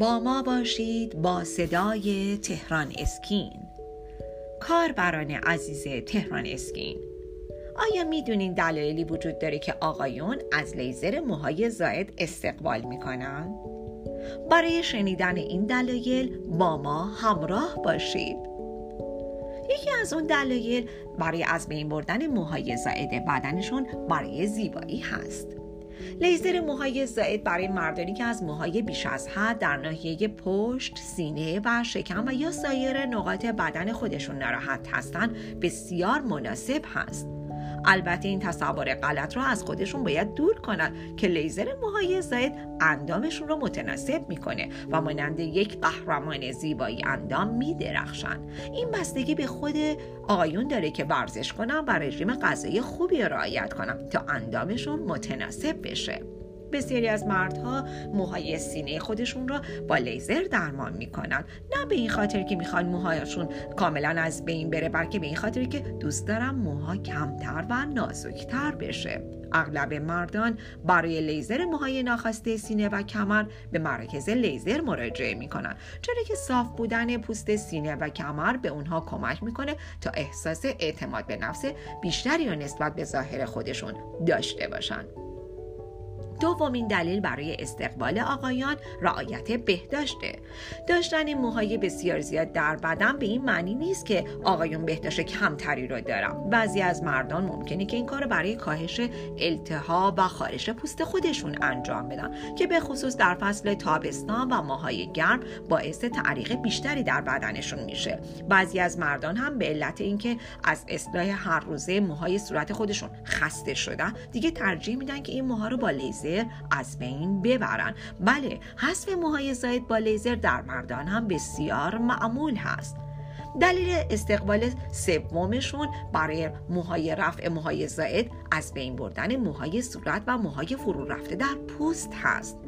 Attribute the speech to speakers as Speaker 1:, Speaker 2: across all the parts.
Speaker 1: با ما باشید با صدای تهران اسکین. کاربران عزیز تهران اسکین آیا می‌دونین دلایلی وجود داره که آقایون از لیزر موهای زائد استقبال می‌کنن؟ برای شنیدن این دلایل با ما همراه باشید. یکی از اون دلایل برای از بین بردن موهای زائد بدنشون برای زیبایی هست. لیزر موهای زائد برای مردانی که از موهای بیش از حد در ناحیه پشت، سینه و شکم و یا سایر نقاط بدن خودشون ناراحت هستند بسیار مناسب هست. البته این تصور غلط را از خودشون باید دور کنند که لیزر موهای زاید اندامشون رو متناسب می‌کنه و مانند یک قهرمان زیبایی اندام میدرخشن. این بستگی به خود آقایون داره که ورزش کنن و رژیم غذایی خوبی رعایت کنن تا اندامشون متناسب بشه. بسیاری از مردها موهای سینه خودشون را با لیزر درمان می‌کنن نه به این خاطر که می‌خوان موهایشون کاملا از بین بره بلکه به این خاطر که دوست دارم موها کمتر و نازکتر بشه. اغلب مردان برای لیزر موهای ناخواسته سینه و کمر به مراکز لیزر مراجعه می‌کنن چرا که صاف بودن پوست سینه و کمر به اونها کمک می‌کنه تا احساس اعتماد به نفس بیشتری نسبت به ظاهر خودشون داشته باشن. دومین دلیل برای استقبال آقایان رعایت بهداشته. داشتن موهای بسیار زیاد در بدن به این معنی نیست که آقایون بهداشت کمتری رو دارن. بعضی از مردان ممکنه که این کار برای کاهش التهاب و خارش پوست خودشون انجام بدن که به خصوص در فصل تابستان و ماهای گرم باعث تعریق بیشتری در بدنشون میشه. بعضی از مردان هم به علت اینکه از اصلاح هر روزه موهای صورت خودشون خسته شدن دیگه ترجیح میدن که این موها رو با لیزر از بین ببرن. بله حذف موهای زاید با لیزر در مردان هم بسیار معمول هست. دلیل استقبال سومشون برای موهای رفع موهای زائد از بین بردن موهای صورت و موهای فرو رفته در پوست هست.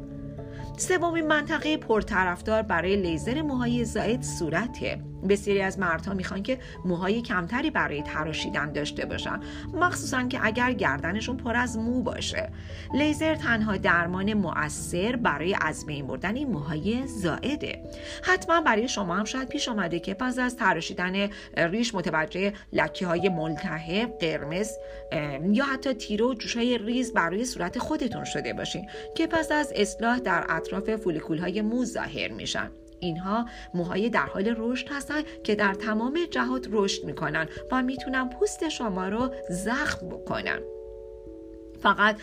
Speaker 1: سومین منطقه پرطرفدار برای لیزر موهای زائد صورته. بسیاری از مردها می‌خوان که موهای کمتری برای تراشیدن داشته باشن مخصوصا که اگر گردنشون پر از مو باشه. لیزر تنها درمان مؤثر برای از بین بردن این موهای زائده. حتما برای شما هم شاید پیش آمده که پس از تراشیدن ریش متوجه لکه های ملتهب قرمز یا حتی تیره و جوشای ریز برای صورت خودتون شده باشین که پس از اصلاح در اطراف فولیکول های مو ظاهر میشن. اینها موهای در حال رشد هستند که در تمام جهات رشد می‌کنن و می‌تونن پوست شما رو زخم بکنن. فقط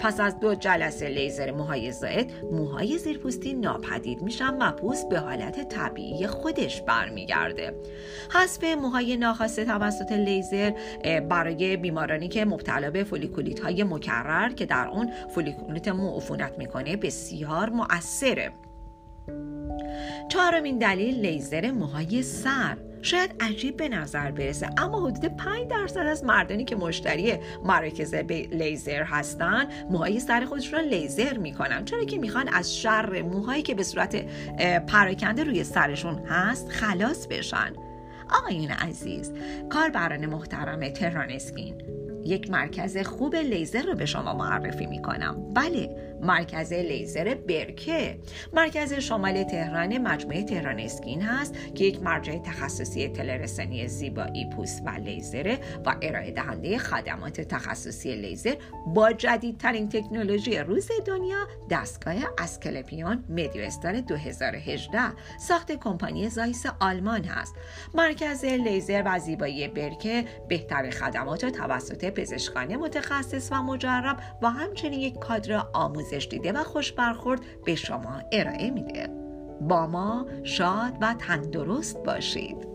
Speaker 1: پس از دو جلسه لیزر موهای زائد موهای زیرپوستی ناپدید میشن و پوست به حالت طبیعی خودش برمیگرده. حذف موهای ناخواسته توسط لیزر برای بیمارانی که مبتلا به فولیکولیت های مکرر که در اون فولیکولیت مو عفونت می‌کنه بسیار مؤثره. چهارمین دلیل لیزر موهای سر. شاید عجیب به نظر برسه اما حدود 5 درصد از مردانی که مشتری مراکز لیزر هستن موهای سر خودشون رو لیزر می‌کنن. چرا که می‌خوان از شر موهایی که به صورت پراکنده روی سرشون هست خلاص بشن. آقایون عزیز کاربران محترم تهران Skin یک مرکز خوب لیزر رو به شما معرفی می‌کنم. بله مرکز لیزر برکه. مرکز شمال تهران مجموعه تهران اسکین هست که یک مرجع تخصصی تلرسانی زیبایی پوست و لیزر و ارائه دهنده خدمات تخصصی لیزر با جدیدترین تکنولوژی روز دنیا دستگاه اسکلپیون مدیو استار 2018 ساخت کمپانی زایس آلمان هست. مرکز لیزر و زیبایی برکه بهترین خدمات توسط پزشکان متخصص و مجرب و همچنین یک کادر آموزش دیده و خوش برخورد به شما ارائه میده. با ما شاد و تندرست باشید.